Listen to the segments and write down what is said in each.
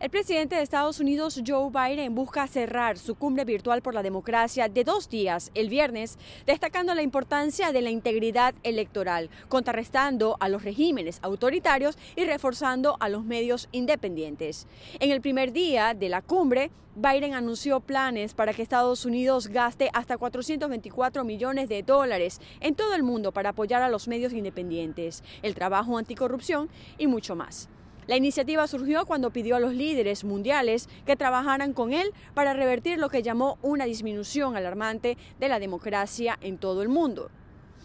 El presidente de Estados Unidos, Joe Biden, busca cerrar su cumbre virtual por la democracia de dos días, el viernes, destacando la importancia de la integridad electoral, contrarrestando a los regímenes autoritarios y reforzando a los medios independientes. En el primer día de la cumbre, Biden anunció planes para que Estados Unidos gaste hasta 424 millones de dólares en todo el mundo para apoyar a los medios independientes, el trabajo anticorrupción y mucho más. La iniciativa surgió cuando pidió a los líderes mundiales que trabajaran con él para revertir lo que llamó una disminución alarmante de la democracia en todo el mundo.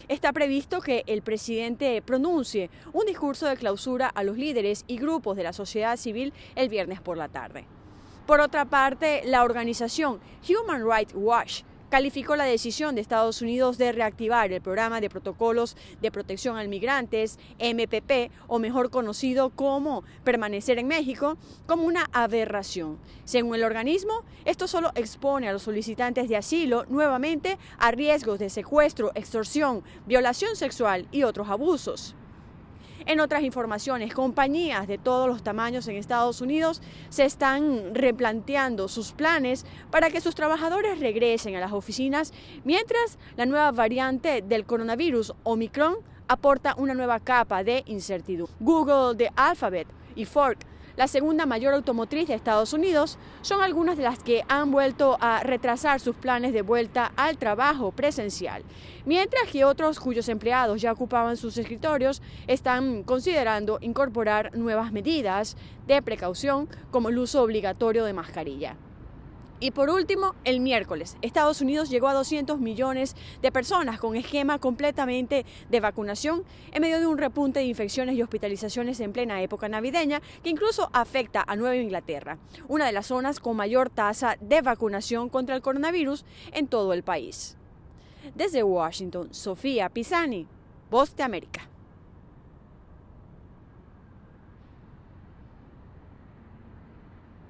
Está previsto que el presidente pronuncie un discurso de clausura a los líderes y grupos de la sociedad civil el viernes por la tarde. Por otra parte, la organización Human Rights Watch calificó la decisión de Estados Unidos de reactivar el programa de protocolos de protección al migrantes, MPP, o mejor conocido como permanecer en México, como una aberración. Según el organismo, esto solo expone a los solicitantes de asilo nuevamente a riesgos de secuestro, extorsión, violación sexual y otros abusos. En otras informaciones, compañías de todos los tamaños en Estados Unidos se están replanteando sus planes para que sus trabajadores regresen a las oficinas, mientras la nueva variante del coronavirus, Omicron, aporta una nueva capa de incertidumbre. Google, de Alphabet y Ford la segunda mayor automotriz de Estados Unidos, son algunas de las que han vuelto a retrasar sus planes de vuelta al trabajo presencial, mientras que otros cuyos empleados ya ocupaban sus escritorios están considerando incorporar nuevas medidas de precaución como el uso obligatorio de mascarilla. Y por último, el miércoles, Estados Unidos llegó a 200 millones de personas con esquema completamente de vacunación en medio de un repunte de infecciones y hospitalizaciones en plena época navideña que incluso afecta a Nueva Inglaterra, una de las zonas con mayor tasa de vacunación contra el coronavirus en todo el país. Desde Washington, Sofía Pisani, Voz de América.